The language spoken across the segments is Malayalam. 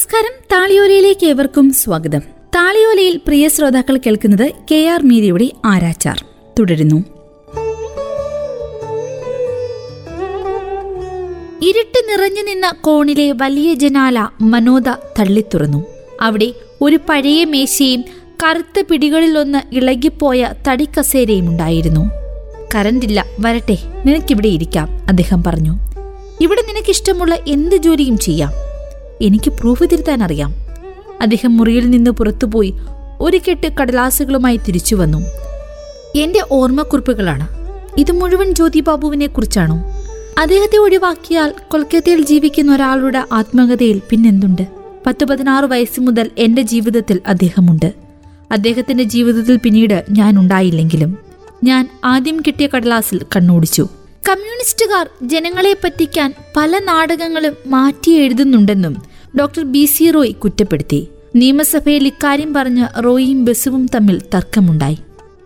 നമസ്കാരം. താളിയോലയിലേക്ക് ഏവർക്കും സ്വാഗതം. താളിയോലയിൽ പ്രിയ ശ്രോതാക്കൾ കേൾക്കുന്നത് കെ ആർ മീരയുടെ ആരാച്ചാർ. തുടരുന്നു. ഇരുട്ട് നിറഞ്ഞു നിന്ന കോണിലെ വലിയ ജനാല മനോദ തള്ളിത്തുറന്നു അവിടെ ഒരു പഴയ മേശയും കറുത്ത പിടികളിലൊന്ന് ഇളകിപ്പോയ തടിക്കസേരയും ഉണ്ടായിരുന്നു. കരണ്ടില്ല വരട്ടെ നിനക്കിവിടെ ഇരിക്കാം അദ്ദേഹം പറഞ്ഞു. ഇവിടെ നിനക്കിഷ്ടമുള്ള എന്ത് ജോലിയും ചെയ്യാം. എനിക്ക് പ്രൂഫ് തിരുത്താൻ അറിയാം അദ്ദേഹം മുറിയിൽ നിന്ന് പുറത്തുപോയി ഒരു കെട്ട് കടലാസുകളുമായി തിരിച്ചു വന്നു. എന്റെ ഓർമ്മക്കുറിപ്പുകളാണ്. ഇത് മുഴുവൻ ജ്യോതി ബാബുവിനെ കുറിച്ചാണോ? അദ്ദേഹത്തെ ഒഴിവാക്കിയാൽ കൊൽക്കത്തയിൽ ജീവിക്കുന്ന ഒരാളുടെ ആത്മകഥയിൽ പിന്നെന്തുണ്ട്? പത്ത് പതിനാറ് വയസ്സ് മുതൽ എന്റെ ജീവിതത്തിൽ അദ്ദേഹമുണ്ട്. അദ്ദേഹത്തിന്റെ ജീവിതത്തിൽ പിന്നീട് ഞാൻ ഉണ്ടായില്ലെങ്കിലും ഞാൻ ആദ്യം കിട്ടിയ കടലാസിൽ കണ്ണോടിച്ചു. കമ്മ്യൂണിസ്റ്റുകാർ ജനങ്ങളെ പറ്റിക്കാൻ പല നാടകങ്ങളും മാറ്റി എഴുതുന്നുണ്ടെന്നും ഡോക്ടർ ബി സി റോയ് കുറ്റപ്പെടുത്തി. നിയമസഭയിൽ ഇക്കാര്യം പറഞ്ഞ് റോയിയും ബസുവും തമ്മിൽ തർക്കമുണ്ടായി.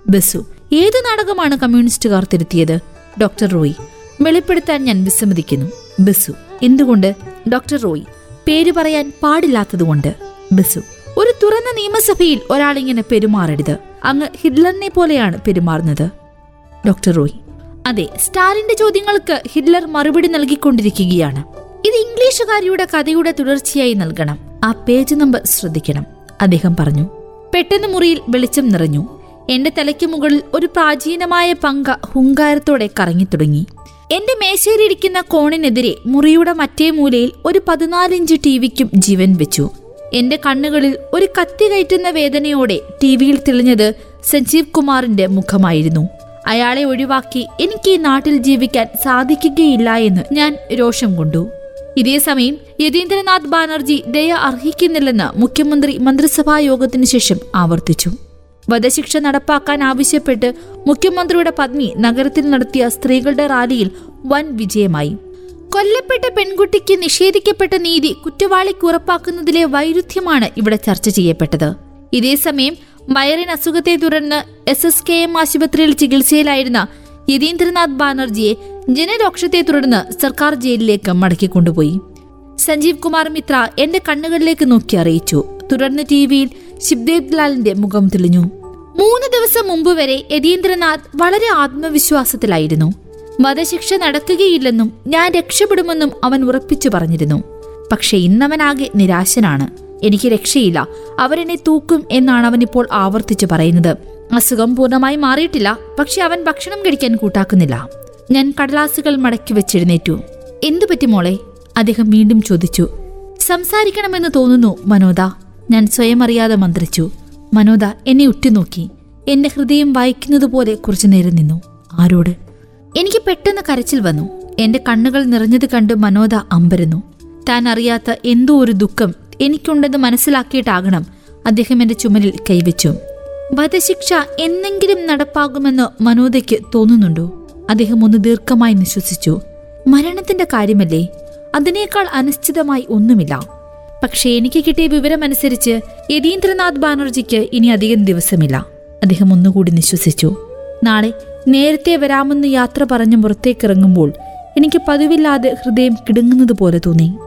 ബസു ഏത് നാടകമാണ് കമ്മ്യൂണിസ്റ്റുകാർ തിരുത്തിയത്? ഡോക്ടർ റോയ് വെളിപ്പെടുത്താൻ ഞാൻ വിസമ്മതിക്കുന്നു. ബസു എന്തുകൊണ്ട്? ഡോക്ടർ റോയ് പേര് പറയാൻ പാടില്ലാത്തതുകൊണ്ട്. ബസു ഒരു തുറന്ന നിയമസഭയിൽ ഒരാളിങ്ങനെ പെരുമാറരുത്. അങ്ങ് ഹിറ്റ്ലറിനെ പോലെയാണ് പെരുമാറുന്നത്. ഡോക്ടർ റോയ് അതെ സ്റ്റാലിന്റെ ചോദ്യങ്ങൾക്ക് ഹിറ്റ്ലർ മറുപടി നൽകിക്കൊണ്ടിരിക്കുകയാണ്. ഇത് ഇംഗ്ലീഷുകാരിയുടെ കഥയുടെ തുടർച്ചയായി നൽകണം. ആ പേജ് നമ്പർ ശ്രദ്ധിക്കണം. അദ്ദേഹം പറഞ്ഞു പെട്ടെന്ന് മുറിയിൽ വെളിച്ചം നിറഞ്ഞു. എന്റെ തലയ്ക്ക് മുകളിൽ ഒരു പ്രാചീനമായ പങ്ക ഹുങ്കാരത്തോടെ കറങ്ങി തുടങ്ങി എന്റെ മേശയിലിരിക്കുന്ന കോണിനെതിരെ മുറിയുടെ മറ്റേ മൂലയിൽ ഒരു പതിനാലിഞ്ച് ടി വിക്കും ജീവൻ വെച്ചു. എന്റെ കണ്ണുകളിൽ ഒരു കത്തി കയറ്റുന്ന വേദനയോടെ ടി വിയിൽ തെളിഞ്ഞത് സഞ്ജീവ് കുമാറിന്റെ മുഖമായിരുന്നു. അയാളെ ഒഴിവാക്കി എനിക്ക് ഈ നാട്ടിൽ ജീവിക്കാൻ സാധിക്കുകയില്ല എന്ന് ഞാൻ രോഷം കൊണ്ടു. ഇതേസമയം യതീന്ദ്രനാഥ് ബാനർജി ദയ അർഹിക്കുന്നില്ലെന്ന് മുഖ്യമന്ത്രി മന്ത്രിസഭാ യോഗത്തിനു ശേഷം ആവർത്തിച്ചു. വധശിക്ഷ നടപ്പാക്കാൻ ആവശ്യപ്പെട്ട് മുഖ്യമന്ത്രിയുടെ പത്നി നഗരത്തിൽ നടത്തിയ സ്ത്രീകളുടെ റാലിയിൽ വൻ വിജയമായി. കൊല്ലപ്പെട്ട പെൺകുട്ടിക്ക് നിഷേധിക്കപ്പെട്ട നീതി കുറ്റവാളിക്ക് ഉറപ്പാക്കുന്നതിലെ വൈരുദ്ധ്യമാണ് ഇവിടെ ചർച്ച ചെയ്യപ്പെട്ടത്. ഇതേസമയം വയറിൻ അസുഖത്തെ തുടർന്ന് എസ് എസ് കെ എം ആശുപത്രിയിൽ ചികിത്സയിലായിരുന്ന യതീന്ദ്രനാഥ് ബാനർജിയെ ജനരോക്ഷത്തെ തുടർന്ന് സർക്കാർ ജയിലിലേക്ക് മടക്കിക്കൊണ്ടുപോയി സഞ്ജീവ് കുമാർ മിത്ര എന്റെ കണ്ണുകളിലേക്ക് നോക്കി അറിയിച്ചു. തുടർന്ന് ടി വിയിൽ ശിവദേവ് ലാലിന്റെ മുഖം തെളിഞ്ഞു. മൂന്ന് ദിവസം മുമ്പ് വരെ യതീന്ദ്രനാഥ് വളരെ ആത്മവിശ്വാസത്തിലായിരുന്നു. വധശിക്ഷ നടക്കുകയില്ലെന്നും ഞാൻ രക്ഷപ്പെടുമെന്നും അവൻ ഉറപ്പിച്ചു പറഞ്ഞിരുന്നു. പക്ഷെ ഇന്നവനാകെ നിരാശനാണ്. എനിക്ക് രക്ഷയില്ല. അവരെന്നെ തൂക്കും എന്നാണ് അവൻ ഇപ്പോൾ ആവർത്തിച്ചു പറയുന്നത്. അസുഖം പൂർണമായി മാറിയിട്ടില്ല. പക്ഷെ അവൻ ഭക്ഷണം കഴിക്കാൻ കൂട്ടാക്കുന്നില്ല. ഞാൻ കടലാസുകൾ മടക്കി വെച്ചെഴുന്നേറ്റു. എന്തു പറ്റി മോളെ? അദ്ദേഹം വീണ്ടും ചോദിച്ചു. സംസാരിക്കണമെന്ന് തോന്നുന്നു മനോദ. ഞാൻ സ്വയം അറിയാതെ മന്ത്രിച്ചു. മനോദ എന്നെ ഉറ്റുനോക്കി. എന്റെ ഹൃദയം വായിക്കുന്നതുപോലെ കുറച്ചു നേരം നിന്നു. ആരോട്? എനിക്ക് പെട്ടെന്ന് കരച്ചിൽ വന്നു. എന്റെ കണ്ണുകൾ നിറഞ്ഞത് കണ്ട് മനോദ അമ്പരുന്നു. താൻ അറിയാത്ത എന്തോ ഒരു ദുഃഖം എനിക്കുണ്ടെന്ന് മനസ്സിലാക്കിയിട്ടാകണം അദ്ദേഹം എന്റെ ചുമലിൽ കൈവച്ചു. വധശിക്ഷ എന്നെങ്കിലും നടപ്പാകുമെന്ന് മനോദയ്ക്ക് തോന്നുന്നുണ്ടോ? അദ്ദേഹം ഒന്ന് ദീർഘമായി നിശ്വസിച്ചു. മരണത്തിന്റെ കാര്യമല്ലേ? അതിനേക്കാൾ അനിശ്ചിതമായി ഒന്നുമില്ല. പക്ഷേ എനിക്ക് കിട്ടിയ വിവരമനുസരിച്ച് യതീന്ദ്രനാഥ് ബാനർജിക്ക് ഇനി അധികം ദിവസമില്ല. അദ്ദേഹം ഒന്നുകൂടി നിശ്വസിച്ചു. നാളെ നേരത്തെ വരാമെന്ന് യാത്ര പറഞ്ഞ് പുറത്തേക്കിറങ്ങുമ്പോൾ എനിക്ക് പതിവില്ലാതെ ഹൃദയം കിടുങ്ങുന്നത് പോലെ തോന്നി.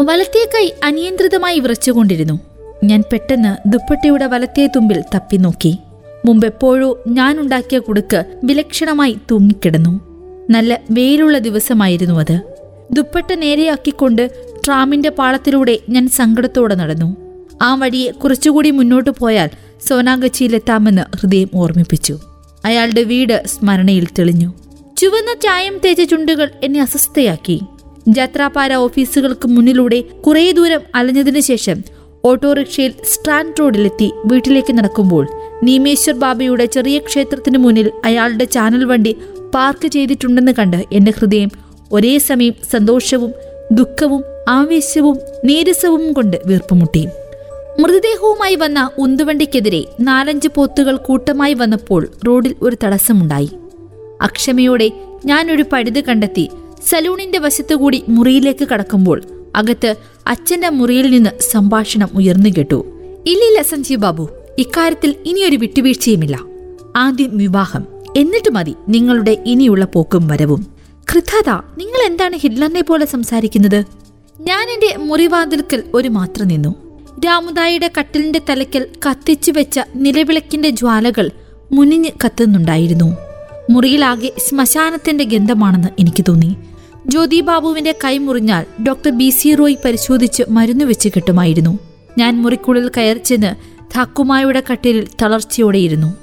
വലത്തേ കൈ അനിയന്ത്രിതമായി വിറച്ചുകൊണ്ടിരുന്നു. ഞാൻ പെട്ടെന്ന് ദുപ്പട്ടയുടെ വലത്തേ തുമ്പിൽ തപ്പി നോക്കി. മുമ്പെപ്പോഴോ ഞാൻ ഉണ്ടാക്കിയ കുടുക്ക് വിലക്ഷണമായി തൂങ്ങിക്കിടന്നു. നല്ല വെയിലുള്ള ദിവസമായിരുന്നു അത്. ദുപ്പട്ട നേരെയാക്കിക്കൊണ്ട് ട്രാമിന്റെ പാളത്തിലൂടെ ഞാൻ സങ്കടത്തോടെ നടന്നു. ആ വഴിയെ കുറച്ചുകൂടി മുന്നോട്ട് പോയാൽ സോനാഗച്ചിയിലെത്താമെന്ന് ഹൃദയം ഓർമ്മിപ്പിച്ചു. അയാളുടെ വീട് സ്മരണയിൽ തെളിഞ്ഞു. ചുവന്ന ചായം തേച്ച ചുണ്ടുകൾ എന്നെ അസ്വസ്ഥയാക്കി. ജാത്രാപാര ഓഫീസുകൾക്ക് മുന്നിലൂടെ കുറേ ദൂരം അലഞ്ഞതിനു ശേഷം ഓട്ടോറിക്ഷയിൽ സ്ട്രാൻഡ് റോഡിലെത്തി വീട്ടിലേക്ക് നടക്കുമ്പോൾ നീമേശ്വർ ബാബയുടെ ചെറിയ ക്ഷേത്രത്തിന് മുന്നിൽ അയാളുടെ ചാനൽ വണ്ടി പാർക്ക് ചെയ്തിട്ടുണ്ടെന്ന് കണ്ട് എന്റെ ഹൃദയം ഒരേ സമയം സന്തോഷവും ദുഃഖവും ആവേശവും നീരസവും കൊണ്ട് വീർപ്പുമുട്ടി. മൃതദേഹവുമായി വന്ന ഉന്തുവണ്ടിക്കെതിരെ നാലഞ്ച് പോത്തുകൾ കൂട്ടമായി വന്നപ്പോൾ റോഡിൽ ഒരു തടസ്സമുണ്ടായി. അക്ഷമയോടെ ഞാനൊരു പഴുത് കണ്ടെത്തി സലൂണിന്റെ വശത്തുകൂടി മുറിയിലേക്ക് കടക്കുമ്പോൾ അകത്ത് അച്ഛന്റെ മുറിയിൽ നിന്ന് സംഭാഷണം ഉയർന്നു കേട്ടു. ഇല്ലില്ല സഞ്ജീവ് ബാബു ഇക്കാര്യത്തിൽ ഇനിയൊരു വിട്ടുവീഴ്ചയുമില്ല. ആദ്യം വിവാഹം എന്നിട്ട് മതി നിങ്ങളുടെ ഇനിയുള്ള പോക്കും വരവും. കൃതാത നിങ്ങൾ എന്താണ് ഹിറ്റ്ലറിനെ പോലെ സംസാരിക്കുന്നത്? ഞാൻ എന്റെ മുറിവാതിൽക്കൽ ഒരു മാത്രം നിന്നു. രാമുദായിയുടെ കട്ടിലിന്റെ തലയ്ക്കൽ കത്തിച്ചു വെച്ച നിലവിളക്കിന്റെ ജ്വാലകൾ മുനിഞ്ഞ് കത്തുന്നുണ്ടായിരുന്നു. മുറിയിലാകെ ശ്മശാനത്തിന്റെ ഗന്ധമാണെന്ന് എനിക്ക് തോന്നി. ജ്യോതി ബാബുവിന്റെ കൈ മുറിഞ്ഞാൽ ഡോക്ടർ ബി സി റോയ് പരിശോധിച്ച് മരുന്ന് വെച്ച് കിട്ടുമായിരുന്നു. ഞാൻ മുറിക്കുള്ളിൽ കയറിച്ചെന്ന് ഥാക്കുമായുടെ കട്ടിലിൽ തളർച്ചയോടെയിരുന്നു.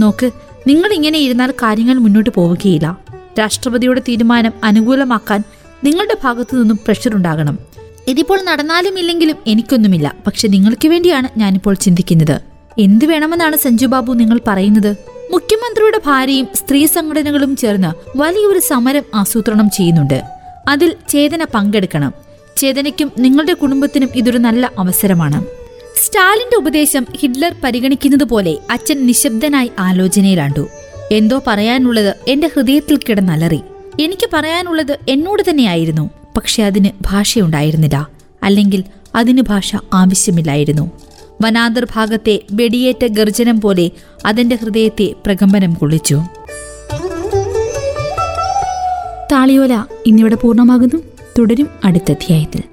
നോക്ക് നിങ്ങൾ ഇങ്ങനെ ഇരുന്നാൽ കാര്യങ്ങൾ മുന്നോട്ട് പോവുകയില്ല. രാഷ്ട്രപതിയുടെ തീരുമാനം അനുകൂലമാക്കാൻ നിങ്ങളുടെ ഭാഗത്തു നിന്നും പ്രഷർ ഉണ്ടാകണം. ഇതിപ്പോൾ നടന്നാലും ഇല്ലെങ്കിലും എനിക്കൊന്നുമില്ല. പക്ഷെ നിങ്ങൾക്ക് വേണ്ടിയാണ് ഞാനിപ്പോൾ ചിന്തിക്കുന്നത്. എന്ത് വേണമെന്നാണ് സഞ്ജു ബാബു നിങ്ങൾ പറയുന്നത്? മുഖ്യമന്ത്രിയുടെ ഭാര്യയും സ്ത്രീ സംഘടനകളും ചേർന്ന് വലിയൊരു സമരം ആസൂത്രണം ചെയ്യുന്നുണ്ട്. അതിൽ ചേതന പങ്കെടുക്കണം. ചേതനയ്ക്കും നിങ്ങളുടെ കുടുംബത്തിനും ഇതൊരു നല്ല അവസരമാണ്. സ്റ്റാലിന്റെ ഉപദേശം ഹിറ്റ്ലർ പരിഗണിക്കുന്നത് പോലെ അച്ഛൻ നിശബ്ദനായി ആലോചനയിലാണ്ടു. എന്തോ പറയാനുള്ളത് എന്റെ ഹൃദയത്തിൽ കിടന്നലറി. എനിക്ക് പറയാനുള്ളത് എന്നോട് തന്നെയായിരുന്നു. പക്ഷെ അതിന് ഭാഷയുണ്ടായിരുന്നില്ല. അല്ലെങ്കിൽ അതിന് ഭാഷ ആവശ്യമില്ലായിരുന്നു. വനാന്തർ ഭാഗത്തെ വെടിയേറ്റ ഗർജനം പോലെ അതെന്റെ ഹൃദയത്തെ പ്രകമ്പനം കൊള്ളിച്ചു. താളിയോല ഇന്നിവിടെ പൂർണമാകുന്നു. തുടരും അടുത്ത അധ്യായത്തിൽ.